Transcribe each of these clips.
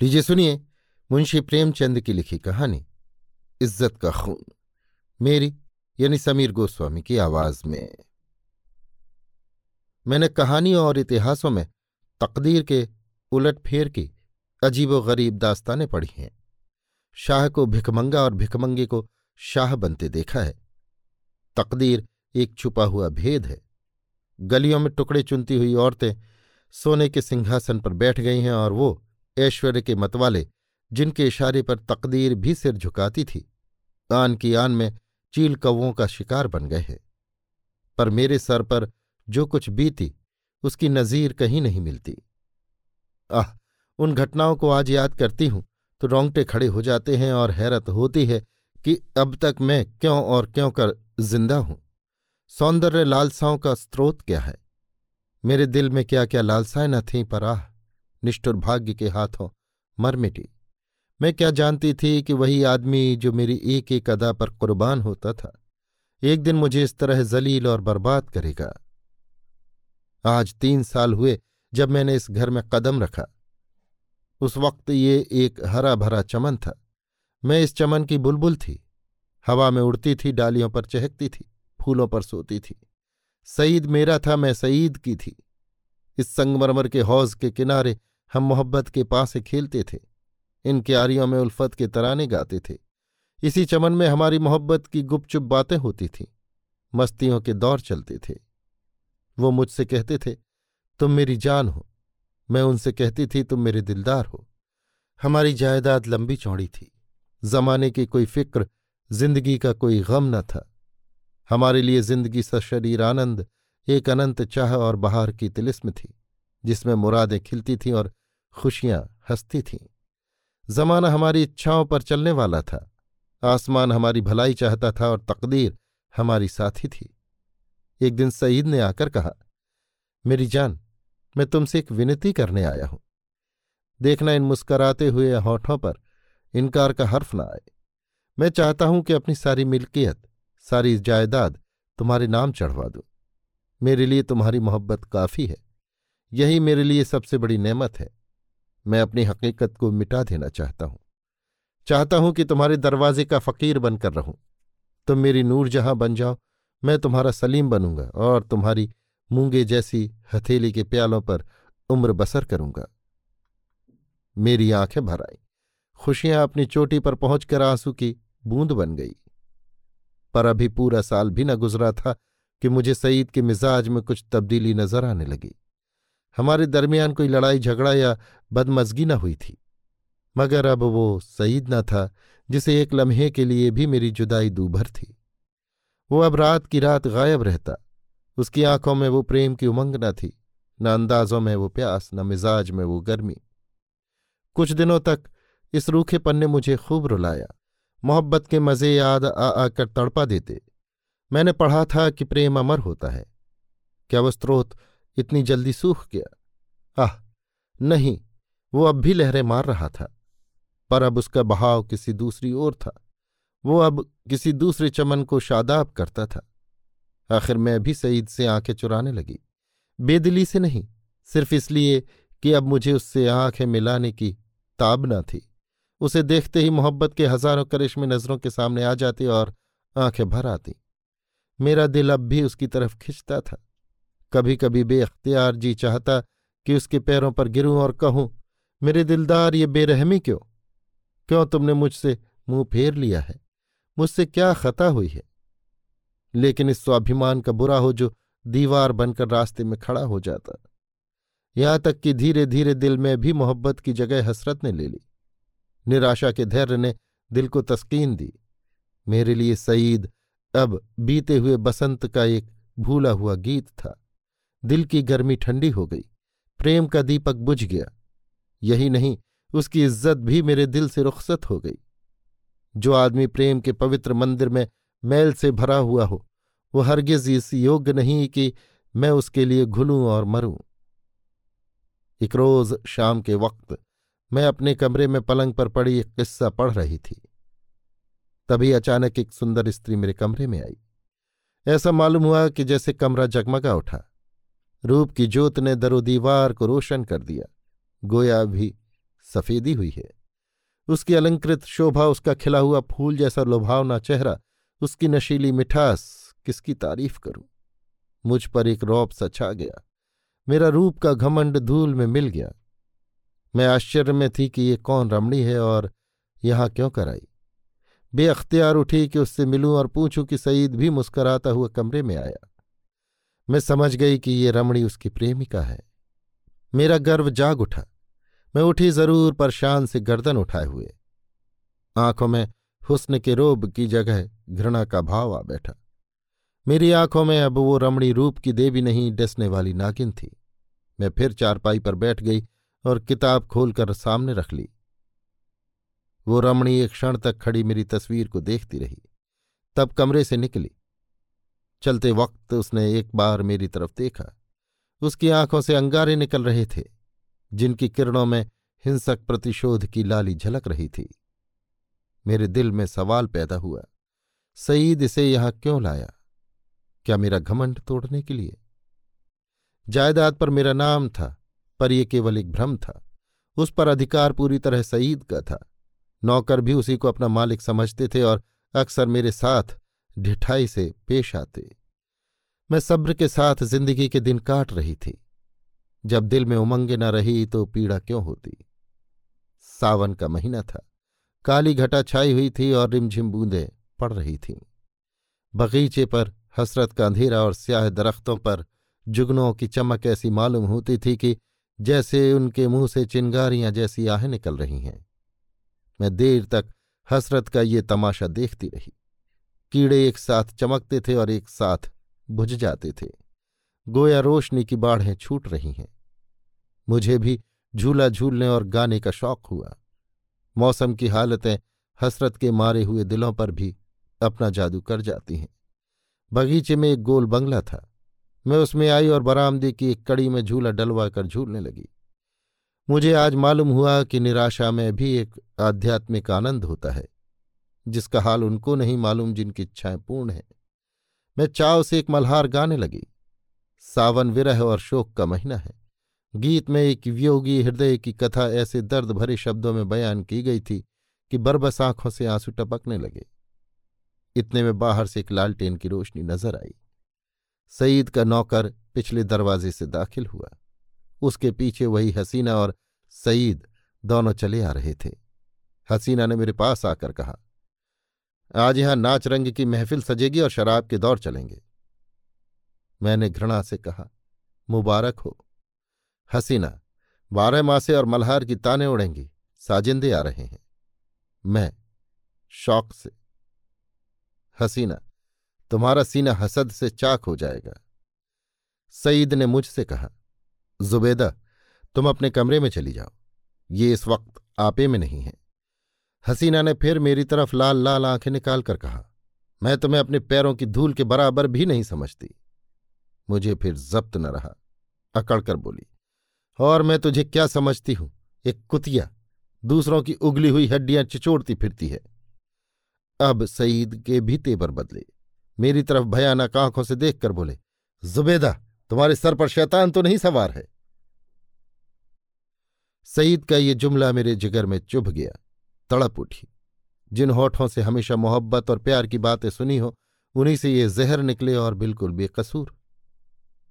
लीजिए सुनिए मुंशी प्रेमचंद की लिखी कहानी, इज़्ज़त का खून, मेरी यानी समीर गोस्वामी की आवाज़ में। मैंने कहानियों और इतिहासों में तकदीर के उलट फेर की अजीबो गरीब दास्तानें पढ़ी हैं। शाह को भिकमंगा और भिकमंगे को शाह बनते देखा है। तकदीर एक छुपा हुआ भेद है। गलियों में टुकड़े चुनती हुई औरतें सोने के सिंहासन पर बैठ गई हैं और वो ऐश्वर्य के मतवाले, जिनके इशारे पर तकदीर भी सिर झुकाती थी आन की आन में चील कौवों का शिकार बन गए हैं। पर मेरे सर पर जो कुछ बीती, उसकी नज़ीर कहीं नहीं मिलती। आह, उन घटनाओं को आज याद करती हूँ तो रोंगटे खड़े हो जाते हैं और हैरत होती है कि अब तक मैं क्यों और क्यों कर ज़िंदा हूँ। सौंदर्य लालसाओं का स्रोत क्या है? मेरे दिल में क्या क्या लालसाएँ न थीं पर आह निष्ठुर भाग्य के हाथों मर मिटी। मैं क्या जानती थी कि वही आदमी जो मेरी एक एक अदा पर कुर्बान होता था, एक दिन मुझे इस तरह जलील और बर्बाद करेगा। आज तीन साल हुए जब मैंने इस घर में कदम रखा। उस वक्त ये एक हरा भरा चमन था। मैं इस चमन की बुलबुल थी। हवा में उड़ती थी, डालियों पर चहकती थी, फूलों पर सोती थी। सईद मेरा था, मैं सईद की थी। इस संगमरमर के हौज के किनारे हम मोहब्बत के पास खेलते थे। इन क्यारियों में उल्फत के तराने गाते थे। इसी चमन में हमारी मोहब्बत की गुपचुप बातें होती थीं। मस्तियों के दौर चलते थे। वो मुझसे कहते थे, तुम मेरी जान हो। मैं उनसे कहती थी, तुम मेरे दिलदार हो। हमारी जायदाद लंबी चौड़ी थी। जमाने की कोई फ़िक्र, ज़िंदगी का कोई गम न था। हमारे लिए ज़िंदगी सशरीर आनंद, एक अनंत चाह और बहार की तिलिस्म थी। जिसमें मुरादें खिलती थीं और खुशियाँ हंसती थीं। जमाना हमारी इच्छाओं पर चलने वाला था। आसमान हमारी भलाई चाहता था और तकदीर हमारी साथी थी। एक दिन सईद ने आकर कहा, मेरी जान, मैं तुमसे एक विनती करने आया हूँ। देखना इन मुस्कराते हुए होठों पर, इनकार का हर्फ न आए। मैं चाहता हूँ कि अपनी सारी मिल्कियत, सारी जायदाद तुम्हारे नाम चढ़वा दूँ। मेरे लिए तुम्हारी मोहब्बत काफ़ी है। यही मेरे लिए सबसे बड़ी नेमत है। मैं अपनी हकीकत को मिटा देना चाहता हूँ। चाहता हूँ कि तुम्हारे दरवाजे का फकीर बनकर रहूँ। तुम मेरी नूर जहाँ बन जाओ, मैं तुम्हारा सलीम बनूँगा और तुम्हारी मूँगे जैसी हथेली के प्यालों पर उम्र बसर करूँगा। मेरी आँखें भर आई। खुशियाँ अपनी चोटी पर पहुंचकर आँसू की बूंद बन गई। पर अभी पूरा साल भी न गुजरा था कि मुझे सईद के मिजाज में कुछ तब्दीली नज़र आने लगी। हमारे दरमियान कोई लड़ाई, झगड़ा या बदमजगी न हुई थी। मगर अब वो सईद न था, जिसे एक लम्हे के लिए भी मेरी जुदाई दूभर थी। वो अब रात की रात गायब रहता। उसकी आँखों में वो प्रेम की उमंग न थी, न अंदाजों में वो प्यास, न मिजाज में वो गर्मी। कुछ दिनों तक इस रूखेपन ने मुझे खूब रुलाया। मोहब्बत के मज़े याद आ आकर तड़पा देते। मैंने पढ़ा था कि प्रेम अमर होता है। क्या वो स्त्रोत इतनी जल्दी सूख गया। आह, नहीं, वो अब भी लहरें मार रहा था, पर अब उसका बहाव किसी दूसरी ओर था। वो अब किसी दूसरे चमन को शादाब करता था। आखिर मैं भी सईद से आँखें चुराने लगी। बेदिली से नहीं, सिर्फ़ इसलिए कि अब मुझे उससे आँखें मिलाने की ताब न थी। उसे देखते ही मोहब्बत के हज़ारों करिश्मे नज़रों के सामने आ जाती और आँखें भर आती। मेरा दिल अब भी उसकी तरफ़ खिंचता था। कभी कभी बेख्तियार जी चाहता कि उसके पैरों पर गिरूं और कहूँ, मेरे दिलदार, ये बेरहमी क्यों? क्यों तुमने मुझसे मुँह फेर लिया है? मुझसे क्या खता हुई है? लेकिन इस स्वाभिमान का बुरा हो जो दीवार बनकर रास्ते में खड़ा हो जाता। यहाँ तक कि धीरे धीरे दिल में भी मोहब्बत की जगह हसरत ने ले ली। निराशा के धैर्य ने दिल को तस्कीन दी। मेरे लिए सईद अब बीते हुए बसंत का एक भूला हुआ गीत था। दिल की गर्मी ठंडी हो गई। प्रेम का दीपक बुझ गया। यही नहीं, उसकी इज़्ज़त भी मेरे दिल से रुखसत हो गई। जो आदमी प्रेम के पवित्र मंदिर में मैल से भरा हुआ हो, वो हरगिज इस योग्य नहीं कि मैं उसके लिए घुलूं और मरूं। एक रोज शाम के वक्त मैं अपने कमरे में पलंग पर पड़ी एक किस्सा पढ़ रही थी। तभी अचानक एक सुंदर स्त्री मेरे कमरे में आई। ऐसा मालूम हुआ कि जैसे कमरा जगमगा उठा। रूप की ज्योत ने दरो दीवार को रोशन कर दिया। गोया भी सफेदी हुई है। उसकी अलंकृत शोभा उसका खिला हुआ फूल जैसा लुभावना चेहरा, उसकी नशीली मिठास, किसकी तारीफ़ करूँ? मुझ पर एक रौब सा छा गया। मेरा रूप का घमंड धूल में मिल गया। मैं आश्चर्य में थी कि ये कौन रमणी है और यहाँ क्यों कराई? बेअख्तियार उठी कि उससे मिलूं और पूछूँ कि सईद भी मुस्कराता हुआ कमरे में आया। मैं समझ गई कि ये रमणी उसकी प्रेमिका है। मेरा गर्व जाग उठा। मैं उठी ज़रूर पर शान से गर्दन उठाए हुए। आँखों में हुस्न के रोब की जगह घृणा का भाव आ बैठा। मेरी आँखों में अब वो रमणी रूप की देवी नहीं, डसने वाली नागिन थी। मैं फिर चारपाई पर बैठ गई और किताब खोलकर सामने रख ली। वो रमणी एक क्षण तक खड़ी मेरी तस्वीर को देखती रही। तब कमरे से निकली। चलते वक्त उसने एक बार मेरी तरफ़ देखा। उसकी आँखों से अंगारे निकल रहे थे, जिनकी किरणों में हिंसक प्रतिशोध की लाली झलक रही थी। मेरे दिल में सवाल पैदा हुआ, सईद इसे यहाँ क्यों लाया? क्या मेरा घमंड तोड़ने के लिए? जायदाद पर मेरा नाम था, पर यह केवल एक भ्रम था। उस पर अधिकार पूरी तरह सईद का था। नौकर भी उसी को अपना मालिक समझते थे और अक्सर मेरे साथ ढिठाई से पेश आते। मैं सब्र के साथ ज़िंदगी के दिन काट रही थी। जब दिल में उमंग न रही तो पीड़ा क्यों होती? सावन का महीना था। काली घटा छाई हुई थी और रिमझिम बूंदें पड़ रही थीं। बगीचे पर हसरत का अंधेरा और स्याह दरख्तों पर जुगनों की चमक ऐसी मालूम होती थी कि जैसे उनके मुँह से चिंगारियाँ जैसी आहें निकल रही हैं। मैं देर तक हसरत का ये तमाशा देखती रही। कीड़े एक साथ चमकते थे और एक साथ बुझ जाते थे। गोया रोशनी की बाढ़ें छूट रही हैं। मुझे भी झूला झूलने और गाने का शौक हुआ। मौसम की हालतें हसरत के मारे हुए दिलों पर भी अपना जादू कर जाती हैं। बगीचे में एक गोल बंगला था। मैं उसमें आई और बरामदे की एक कड़ी में झूला डलवा कर झूलने लगी। मुझे आज मालूम हुआ कि निराशा में भी एक आध्यात्मिक आनंद होता है। जिसका हाल उनको नहीं मालूम, जिनकी इच्छाएँ पूर्ण हैं। मैं चाव से एक मल्हार गाने लगी। सावन विरह और शोक का महीना है। गीत में एक वियोगी हृदय की कथा ऐसे दर्द भरे शब्दों में बयान की गई थी कि बरबस आँखों से आँसू टपकने लगे। इतने में बाहर से एक लालटेन की रोशनी नज़र आई। सईद का नौकर पिछले दरवाजे से दाखिल हुआ। उसके पीछे वही हसीना और सईद दोनों चले आ रहे थे। हसीना ने मेरे पास आकर कहा आज यहाँ नाच रंग की महफिल सजेगी और शराब के दौर चलेंगे। मैंने घृणा से कहा, मुबारक हो। हसीना, बारह मासे और मल्हार की ताने उड़ेंगी। साजिंदे आ रहे हैं। मैं शौक से। हसीना, तुम्हारा सीना हसद से चाक हो जाएगा। सईद ने मुझसे कहा, जुबेदा, तुम अपने कमरे में चली जाओ। ये इस वक्त आपे में नहीं है। हसीना ने फिर मेरी तरफ़ लाल लाल आँखें निकाल कर कहा, मैं तुम्हें अपने पैरों की धूल के बराबर भी नहीं समझती। मुझे फिर जब्त न रहा, अकड़कर बोली, और मैं तुझे क्या समझती हूँ? एक कुतिया, दूसरों की उगली हुई हड्डियाँ चिचोड़ती फिरती है। अब सईद के भी तेबर बदले। मेरी तरफ़ भयानक आँखों से देखकर बोले, जुबेदा, तुम्हारे सर पर शैतान तो नहीं सवार है? सईद का ये जुमला मेरे जिगर में चुभ गया। तड़प उठी। जिन होठों से हमेशा मोहब्बत और प्यार की बातें सुनी हो, उन्हीं से ये जहर निकले और बिल्कुल बेकसूर।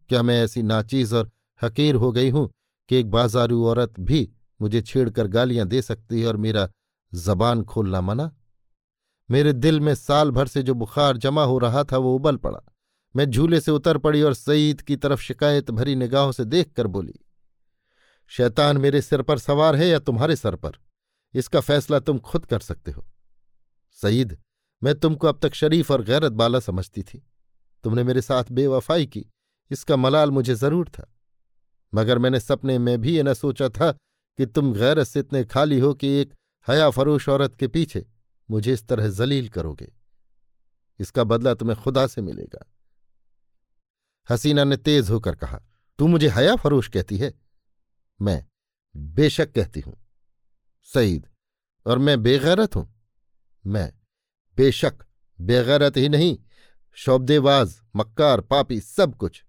क्या मैं ऐसी नाचीज और हकीर हो गई हूँ कि एक बाजारू औरत भी मुझे छेड़कर गालियाँ दे सकती है और मेरा जबान खोलना मना? मेरे दिल में साल भर से जो बुखार जमा हो रहा था वो उबल पड़ा। मैं झूले से उतर पड़ी और सईद की तरफ़ शिकायत भरी निगाहों से देख कर बोली, शैतान मेरे सिर पर सवार है या तुम्हारे सर पर? इसका फैसला तुम खुद कर सकते हो। सईद, मैं तुमको अब तक शरीफ और गैरत बाला समझती थी। तुमने मेरे साथ बेवफाई की, इसका मलाल मुझे ज़रूर था। मगर मैंने सपने में भी ये न सोचा था कि तुम गैरत से इतने खाली हो कि एक हया फरोश औरत के पीछे मुझे इस तरह जलील करोगे। इसका बदला तुम्हें खुदा से मिलेगा। हसीना ने तेज होकर कहा, तू मुझे हया फरोश कहती है? मैं बेशक कहती हूँ। सईद, और मैं बेगैरत हूँ। मैं बेशक बेगैरत ही नहीं, शोबदेवाज, मक्कार, पापी, सब कुछ।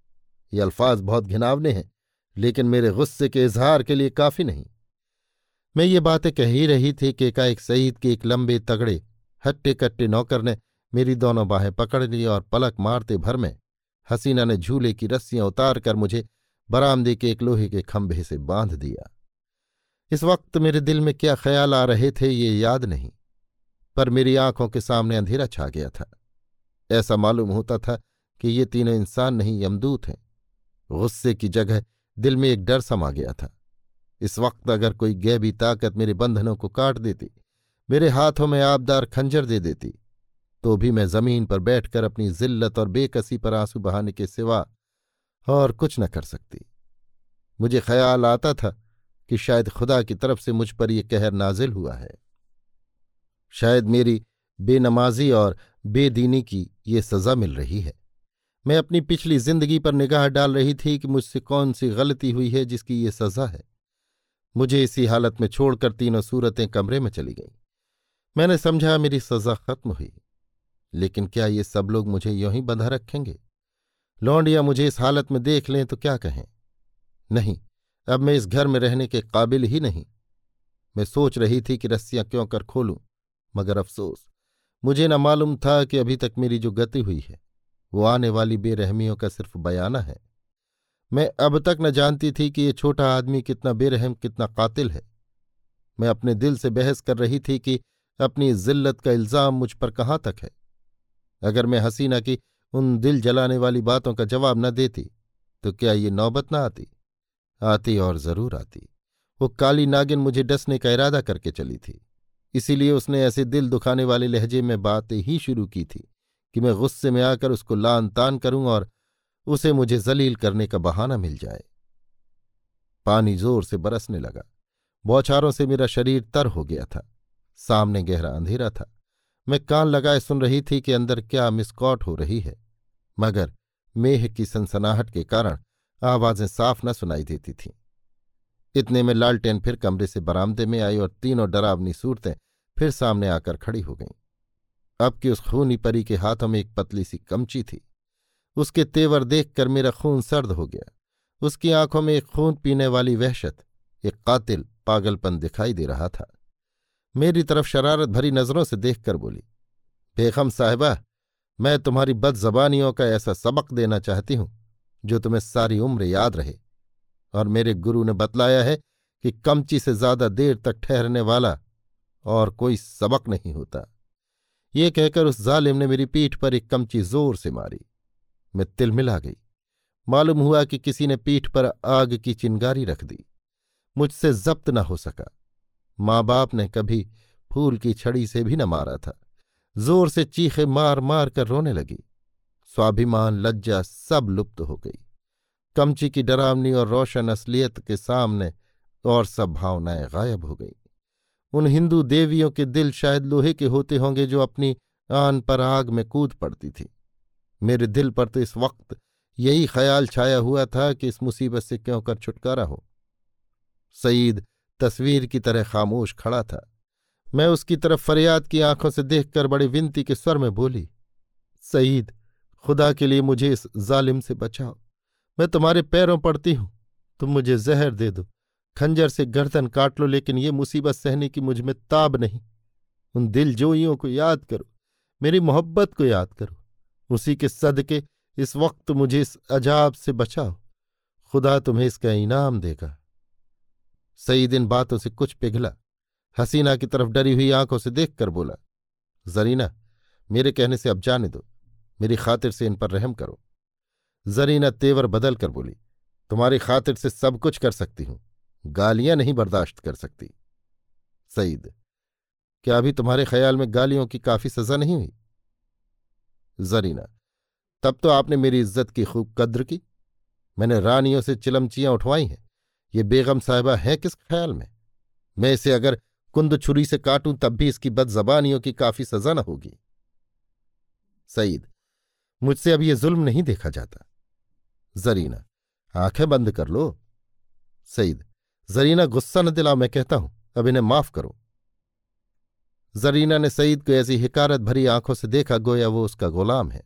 ये अल्फाज बहुत घिनावने हैं, लेकिन मेरे गुस्से के इजहार के लिए काफ़ी नहीं। मैं ये बातें कह ही रही थी कि एकाएक सईद के एक लंबे तगड़े हट्टे कट्टे नौकर ने मेरी दोनों बाहें पकड़ ली और पलक मारते भर में हसीना ने झूले की रस्सियाँ उतार कर मुझे बरामदे के एक लोहे के खंभे से बाँध दिया। इस वक्त मेरे दिल में क्या ख्याल आ रहे थे ये याद नहीं, पर मेरी आँखों के सामने अंधेरा छा गया था। ऐसा मालूम होता था कि ये तीनों इंसान नहीं, यमदूत हैं। गुस्से की जगह दिल में एक डर समा गया था। इस वक्त अगर कोई गैबी ताकत मेरे बंधनों को काट देती, मेरे हाथों में आबदार खंजर दे देती तो भी मैं ज़मीन पर बैठकर अपनी जिल्लत और बेकसी पर आँसू बहाने के सिवा और कुछ न कर सकती। मुझे ख्याल आता था कि शायद खुदा की तरफ़ से मुझ पर यह कहर नाजिल हुआ है। शायद मेरी बेनमाजी और बेदीनी की ये सज़ा मिल रही है। मैं अपनी पिछली ज़िंदगी पर निगाह डाल रही थी कि मुझसे कौन सी गलती हुई है जिसकी ये सज़ा है। मुझे इसी हालत में छोड़कर तीनों सूरतें कमरे में चली गईं। मैंने समझा मेरी सज़ा खत्म हुई। लेकिन क्या ये सब लोग मुझे यों ही बंधा रखेंगे? लौंडिया मुझे इस हालत में देख लें तो क्या कहें? नहीं अब मैं इस घर में रहने के काबिल ही नहीं। मैं सोच रही थी कि रस्सियाँ क्यों कर खोलूं, मगर अफसोस, मुझे न मालूम था कि अभी तक मेरी जो गति हुई है, वो आने वाली बेरहमियों का सिर्फ़ बयाना है। मैं अब तक न जानती थी कि ये छोटा आदमी कितना बेरहम, कितना कातिल है। मैं अपने दिल से बहस कर रही थी कि अपनी जिल्लत का इल्ज़ाम मुझ पर कहाँ तक है। अगर मैं हसीना की उन दिल जलाने वाली बातों का जवाब न देती तो क्या ये नौबत न आती? आती और ज़रूर आती। वो काली नागिन मुझे डसने का इरादा करके चली थी। इसीलिए उसने ऐसे दिल दुखाने वाले लहजे में बातें ही शुरू की थी कि मैं गुस्से में आकर उसको लान तान करूँ और उसे मुझे जलील करने का बहाना मिल जाए। पानी ज़ोर से बरसने लगा। बौछारों से मेरा शरीर तर हो गया था। सामने गहरा अंधेरा था। मैं कान लगाए सुन रही थी कि अंदर क्या मिसकॉट हो रही है। मगर मेह की सनसनाहट के कारण आवाज़ें साफ़ न सुनाई देती थीं। इतने में लालटेन फिर कमरे से बरामदे में आई और तीनों डरावनी सूरतें फिर सामने आकर खड़ी हो गईं। अब कि उस खूनी परी के हाथों में एक पतली सी कमची थी। उसके तेवर देखकर मेरा खून सर्द हो गया। उसकी आँखों में एक खून पीने वाली वहशत, एक कातिल पागलपन दिखाई दे रहा था। मेरी तरफ़ शरारत भरी नज़रों से देखकर बोली, बेगम साहिबा, मैं तुम्हारी बदजबानियों का ऐसा सबक देना चाहती हूँ। जो तुम्हें सारी उम्र याद रहे। और मेरे गुरु ने बतलाया है कि कमची से ज़्यादा देर तक ठहरने वाला और कोई सबक नहीं होता। ये कहकर उस जालिम ने मेरी पीठ पर एक कमची ज़ोर से मारी। मैं तिलमिला गई। मालूम हुआ कि किसी ने पीठ पर आग की चिंगारी रख दी। मुझसे जब्त न हो सका। माँ बाप ने कभी फूल की छड़ी से भी न मारा था। ज़ोर से चीखे मार मार कर रोने लगी। स्वाभिमान, लज्जा सब लुप्त हो गई। कमची की डरावनी और रोशन असलियत के सामने और सब भावनाएँ गायब हो गई। उन हिंदू देवियों के दिल शायद लोहे के होते होंगे जो अपनी आन पर आग में कूद पड़ती थी। मेरे दिल पर तो इस वक्त यही ख्याल छाया हुआ था कि इस मुसीबत से क्यों कर छुटकारा हो। सईद तस्वीर की तरह खामोश खड़ा था। मैं उसकी तरफ़ फरियाद की आँखों से देखकर बड़ी विनती के स्वर में बोली, सईद खुदा के लिए मुझे इस जालिम से बचाओ। मैं तुम्हारे पैरों पड़ती हूँ। तुम मुझे जहर दे दो। खंजर से गर्दन काट लो, लेकिन ये मुसीबत सहने की मुझमें ताब नहीं। उन दिल जोइयों को याद करो, मेरी मोहब्बत को याद करो। उसी के सदके इस वक्त मुझे इस अजाब से बचाओ। खुदा तुम्हें इसका इनाम देगा। सईद इन बातों से कुछ पिघला। हसीना की तरफ़ डरी हुई आँखों से देखकर बोला, जरीना, मेरे कहने से अब जाने दो। मेरी खातिर से इन पर रहम करो। जरीना तेवर बदल कर बोली, तुम्हारी खातिर से सब कुछ कर सकती हूँ, गालियाँ नहीं बर्दाश्त कर सकती। सईद, क्या अभी तुम्हारे ख्याल में गालियों की काफ़ी सजा नहीं हुई? जरीना तब तो आपने मेरी इज़्ज़त की खूब कद्र की। मैंने रानियों से चिलमचियाँ उठवाई हैं, ये बेगम साहिबा है किस ख्याल में? मैं इसे अगर कुंद छुरी से काटूं, तब भी इसकी बदजबानियों की काफ़ी सजा न होगी। सईद मुझसे अब ये जुल्म नहीं देखा जाता। जरीना, आँखें बंद कर लो। सईद, जरीना गुस्सा न दिलाओ, मैं कहता हूँ, अब इन्हें माफ़ करो। जरीना ने सईद को ऐसी हिकारत भरी आँखों से देखा, गोया वो उसका गुलाम है।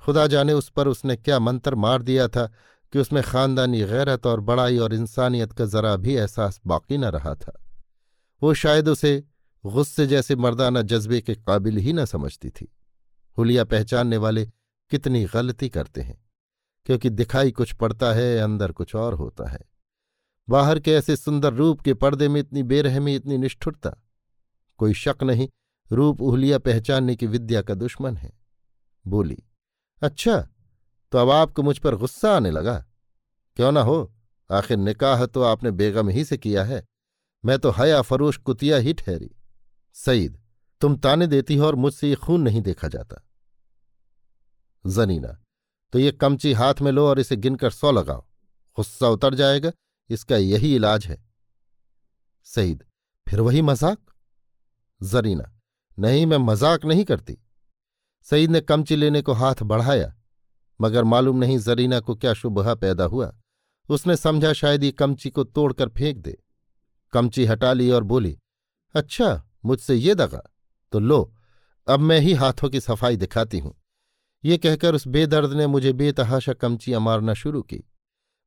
खुदा जाने उस पर उसने क्या मंत्र मार दिया था कि उसमें खानदानी गैरत और बड़ाई और इंसानियत का जरा भी एहसास बाकी न रहा था। वो शायद उसे गुस्से जैसे मर्दाना जज्बे के काबिल ही न समझती थी। हुलिया पहचानने वाले कितनी गलती करते हैं, क्योंकि दिखाई कुछ पड़ता है, अंदर कुछ और होता है। बाहर के ऐसे सुंदर रूप के पर्दे में इतनी बेरहमी, इतनी निष्ठुरता, कोई शक नहीं रूप उहलिया पहचानने की विद्या का दुश्मन है। बोली अच्छा तो अब आपको मुझ पर गुस्सा आने लगा? क्यों ना हो? आखिर निकाह तो आपने बेगम ही से किया है। मैं तो हया फरोश कुतिया ही ठहरी। सईद तुम ताने देती हो और मुझसे ये खून नहीं देखा जाता। जनीना तो ये कमची हाथ में लो और इसे गिनकर सौ लगाओ। गुस्सा उतर जाएगा, इसका यही इलाज है। सईद, फिर वही मज़ाक? जरीना नहीं, मैं मज़ाक नहीं करती। सईद ने कमची लेने को हाथ बढ़ाया, मगर मालूम नहीं जरीना को क्या शुभ पैदा हुआ। उसने समझा शायद ये कमची को तोड़कर फेंक दे। कमची हटा ली और बोली अच्छा मुझसे ये दगा। तो लो, अब मैं ही हाथों की सफ़ाई दिखाती हूँ। ये कहकर उस बेदर्द ने मुझे बेतहाशा कमचियाँ मारना शुरू की।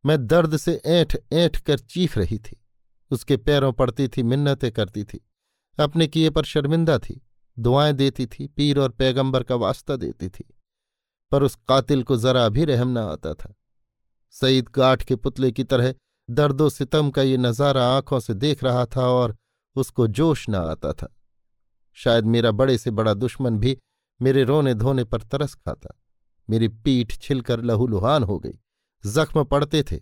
मैं दर्द से ऐंठ ऐंठ कर चीख रही थी। उसके पैरों पड़ती थी, मिन्नतें करती थी। अपने किए पर शर्मिंदा थी। दुआएँ देती थी, पीर और पैगंबर का वास्ता देती थी। पर उस कातिल को जरा भी रहम न आता था। सईद गाठ के पुतले की तरह दर्दो सितम का ये नज़ारा आँखों से देख रहा था और उसको जोश न आता था। शायद मेरा बड़े से बड़ा दुश्मन भी मेरे रोने धोने पर तरस खाता। मेरी पीठ छिलकर लहूलुहान हो गई। जख्म पड़ते थे।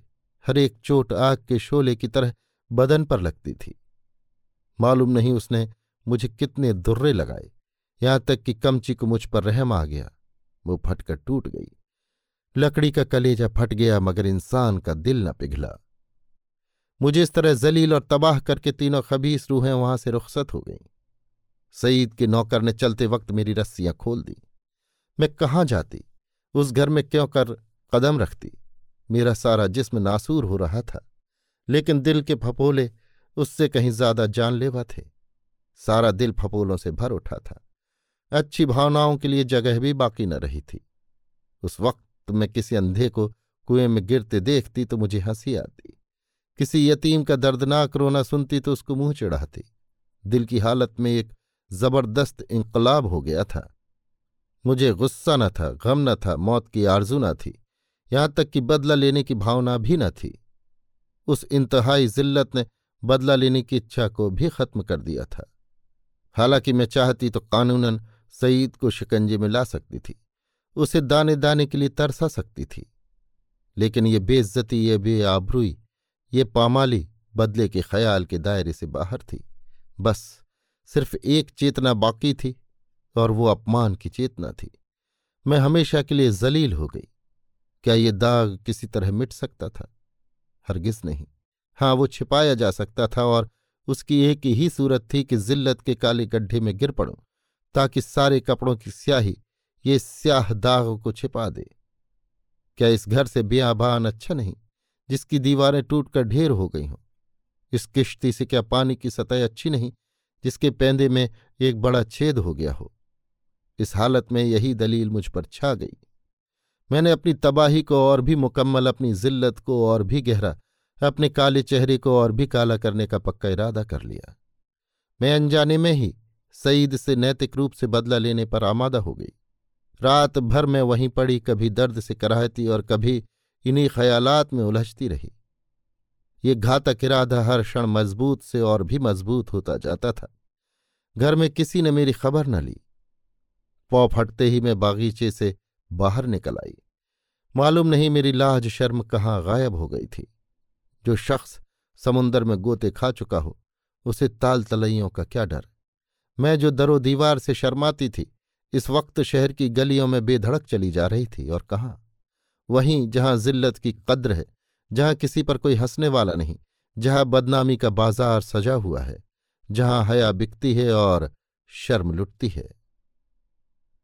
हर एक चोट आग के शोले की तरह बदन पर लगती थी। मालूम नहीं उसने मुझे कितने दुर्रे लगाए। यहाँ तक कि कमची को मुझ पर रहम आ गया। वो फटकर टूट गई। लकड़ी का कलेजा फट गया, मगर इंसान का दिल न पिघला। मुझे इस तरह जलील और तबाह करके तीनों खबीस रूहें वहाँ से रुखसत हो गईं। सईद के नौकर ने चलते वक्त मेरी रस्सियाँ खोल दी। मैं कहाँ जाती? उस घर में क्यों कर कदम रखती? मेरा सारा जिस्म नासूर हो रहा था, लेकिन दिल के फपोले उससे कहीं ज़्यादा जानलेवा थे। सारा दिल फपोलों से भर उठा था। अच्छी भावनाओं के लिए जगह भी बाकी न रही थी। उस वक्त मैं किसी अंधे को कुएँ में गिरते देखती तो मुझे हँसी आती। किसी यतीम का दर्दनाक रोना सुनती तो उसको मुँह चढ़ाती। दिल की हालत में एक ज़बरदस्त इनकलाब हो गया था। मुझे गुस्सा न था, गम न था, मौत की आरज़ू न थी, यहाँ तक कि बदला लेने की भावना भी न थी। उस इंतहाई जिल्लत ने बदला लेने की इच्छा को भी खत्म कर दिया था। हालाँकि मैं चाहती तो कानूनन सईद को शिकंजे में ला सकती थी, उसे दाने दाने के लिए तरसा सकती थी, लेकिन ये बेइज्जती, ये बेआबरूई, ये पामाली बदले के ख्याल के दायरे से बाहर थी। बस सिर्फ़ एक चेतना बाकी थी और वो अपमान की चेतना थी। मैं हमेशा के लिए जलील हो गई। क्या ये दाग किसी तरह मिट सकता था? हरगिज नहीं। हाँ वो छिपाया जा सकता था और उसकी एक ही सूरत थी कि जिल्लत के काले गड्ढे में गिर पड़ूं, ताकि सारे कपड़ों की स्याही ये स्याह दाग को छिपा दे। क्या इस घर से बेआबान अच्छा नहीं, जिसकी दीवारें टूटकर ढेर हो गई हों? इस किश्ती से क्या पानी की सतह अच्छी नहीं जिसके पैंदे में एक बड़ा छेद हो गया हो। इस हालत में यही दलील मुझ पर छा गई। मैंने अपनी तबाही को और भी मुकम्मल, अपनी जिल्लत को और भी गहरा, अपने काले चेहरे को और भी काला करने का पक्का इरादा कर लिया। मैं अनजाने में ही सईद से नैतिक रूप से बदला लेने पर आमादा हो गई। रात भर में वहीं पड़ी, कभी दर्द से कराहती और कभी इन्हीं ख्यालात में उलझती रही। ये घातक इरादा हर क्षण मज़बूत से और भी मज़बूत होता जाता था। घर में किसी ने मेरी खबर न ली। पौ फटते ही मैं बागीचे से बाहर निकल आई। मालूम नहीं मेरी लाज शर्म कहाँ गायब हो गई थी। जो शख्स समुंदर में गोते खा चुका हो, उसे ताल तलइयों का क्या डर। मैं जो दरो दीवार से शर्माती थी, इस वक्त शहर की गलियों में बेधड़क चली जा रही थी, और कहाँ? वहीं जहाँ जिल्लत की कद्र है जहाँ किसी पर कोई हंसने वाला नहीं, जहाँ बदनामी का बाज़ार सजा हुआ है, जहाँ हया बिकती है और शर्म लुटती है।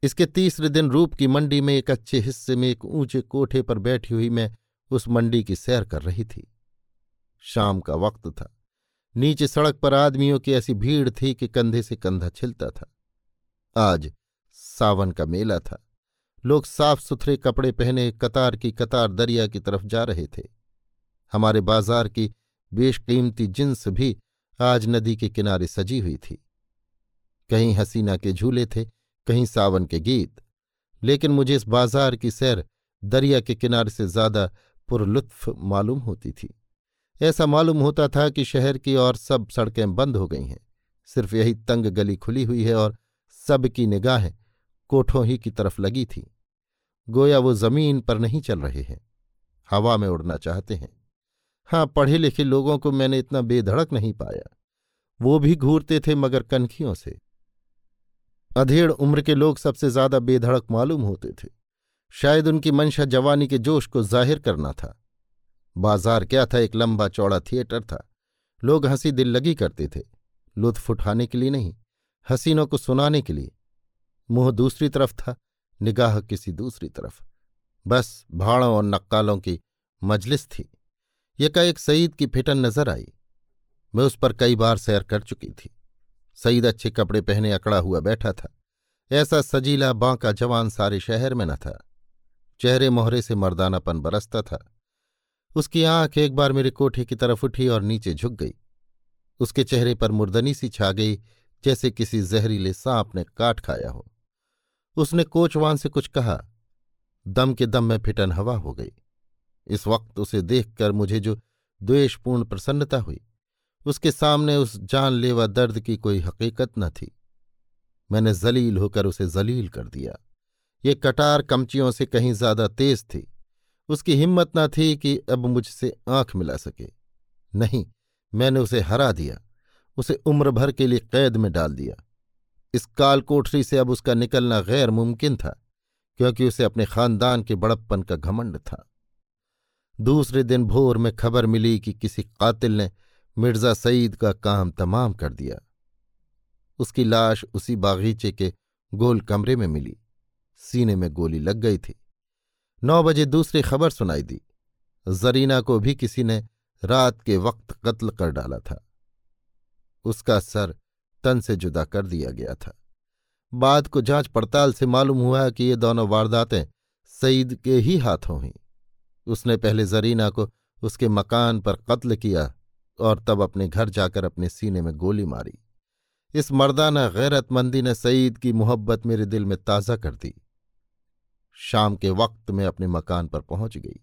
इसके तीसरे दिन रूप की मंडी में एक अच्छे हिस्से में एक ऊँचे कोठे पर बैठी हुई मैं उस मंडी की सैर कर रही थी। शाम का वक्त था। नीचे सड़क पर आदमियों की ऐसी भीड़ थी कि कंधे से कंधा छिलता था। आज सावन का मेला था। लोग साफ़ सुथरे कपड़े पहने कतार की कतार दरिया की तरफ़ जा रहे थे। हमारे बाज़ार की बेशकीमती जिन्स भी आज नदी के किनारे सजी हुई थी। कहीं हसीना के झूले थे, कहीं सावन के गीत। लेकिन मुझे इस बाज़ार की सैर दरिया के किनारे से ज़्यादा पुरलुत्फ मालूम होती थी। ऐसा मालूम होता था कि शहर की और सब सड़कें बंद हो गई हैं। सिर्फ़ यही तंग गली खुली हुई है और सबकी निगाहें कोठों ही की तरफ़ लगी थी। गोया वो ज़मीन पर नहीं चल रहे हैं। हवा में उड़ना चाहते हैं। हाँ पढ़े लिखे लोगों को मैंने इतना बेधड़क नहीं पाया। वो भी घूरते थे मगर कनखियों से। अधेड़ उम्र के लोग सबसे ज़्यादा बेधड़क मालूम होते थे। शायद उनकी मंशा जवानी के जोश को ज़ाहिर करना था। बाज़ार क्या था, एक लंबा चौड़ा थिएटर था। लोग हँसी दिल लगी करते थे, लुत्फ उठाने के लिए नहीं, हसीनों को सुनाने के लिए। मुँह दूसरी तरफ़ था, निगाह किसी दूसरी तरफ़। बस भाड़ों और नक्कालों की मजलिस थी। एक सईद की फिटन नज़र आई। मैं उस पर कई बार सैर कर चुकी थी। सईद अच्छे कपड़े पहने अकड़ा हुआ बैठा था। ऐसा सजीला बांका जवान सारे शहर में न था। चेहरे मोहरे से मर्दानापन बरसता था। उसकी आँख एक बार मेरे कोठे की तरफ़ उठी और नीचे झुक गई। उसके चेहरे पर मुर्दनी सी छा गई, जैसे किसी जहरीले सांप ने काट खाया हो। उसने कोचवान से कुछ कहा। दम के दम में फिटन हवा हो गई। इस वक्त उसे देखकर मुझे जो द्वेषपूर्ण प्रसन्नता हुई, उसके सामने उस जानलेवा दर्द की कोई हकीकत न थी। मैंने जलील होकर उसे जलील कर दिया। ये कटार कमचियों से कहीं ज़्यादा तेज थी। उसकी हिम्मत न थी कि अब मुझसे आँख मिला सके। नहीं, मैंने उसे हरा दिया। उसे उम्र भर के लिए कैद में डाल दिया। इस काल कोठरी से अब उसका निकलना गैर मुमकिन था, क्योंकि उसे अपने खानदान के बड़प्पन का घमंड था। दूसरे दिन भोर में खबर मिली कि किसी कातिल ने मिर्ज़ा सईद का काम तमाम कर दिया। उसकी लाश उसी बागीचे के गोल कमरे में मिली। सीने में गोली लग गई थी। नौ बजे दूसरी खबर सुनाई दी। जरीना को भी किसी ने रात के वक्त कत्ल कर डाला था। उसका सर तन से जुदा कर दिया गया था। बाद को जाँच पड़ताल से मालूम हुआ कि ये दोनों वारदातें सईद के ही हाथों हुई। उसने पहले जरीना को उसके मकान पर कत्ल किया और तब अपने घर जाकर अपने सीने में गोली मारी। इस मर्दाना गैरतमंदी ने सईद की मोहब्बत मेरे दिल में ताज़ा कर दी। शाम के वक्त में अपने मकान पर पहुँच गई।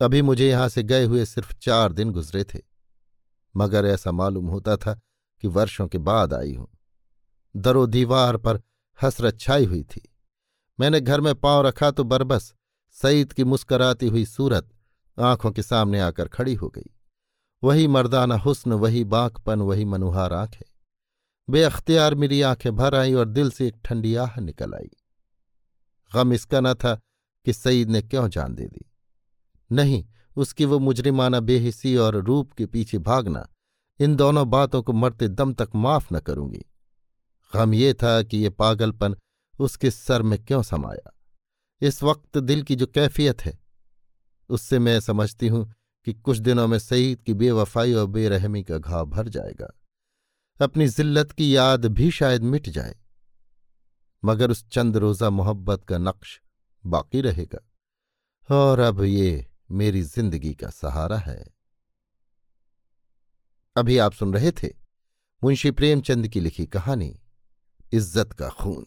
अभी मुझे यहाँ से गए हुए सिर्फ़ चार दिन गुजरे थे, मगर ऐसा मालूम होता था कि वर्षों के बाद आई हूँ। दरो दीवार पर हसरत छाई हुई थी। मैंने घर में पाँव रखा तो बरबस सईद की मुस्कराती हुई सूरत आँखों के सामने आकर खड़ी हो गई। वही मर्दाना हुस्न, वही बांकपन, वही मनुहार आँखें। बेअख्तियार मेरी आँखें भर आई और दिल से एक ठंडी आह निकल आई। गम इसका न था कि सईद ने क्यों जान दे दी। नहीं, उसकी वो मुजरिमाना बेहिसी और रूप के पीछे भागना, इन दोनों बातों को मरते दम तक माफ़ न करूँगी। गम ये था कि ये पागलपन उसके सर में क्यों समाया? इस वक्त दिल की जो कैफियत है, उससे मैं समझती हूँ कि कुछ दिनों में सईद की बेवफाई और बेरहमी का घाव भर जाएगा। अपनी जिल्लत की याद भी शायद मिट जाए, मगर उस चंद रोजा मोहब्बत का नक्श बाकी रहेगा। और अब ये मेरी ज़िंदगी का सहारा है। अभी आप सुन रहे थे मुंशी प्रेमचंद की लिखी कहानी, इज़्ज़त का खून।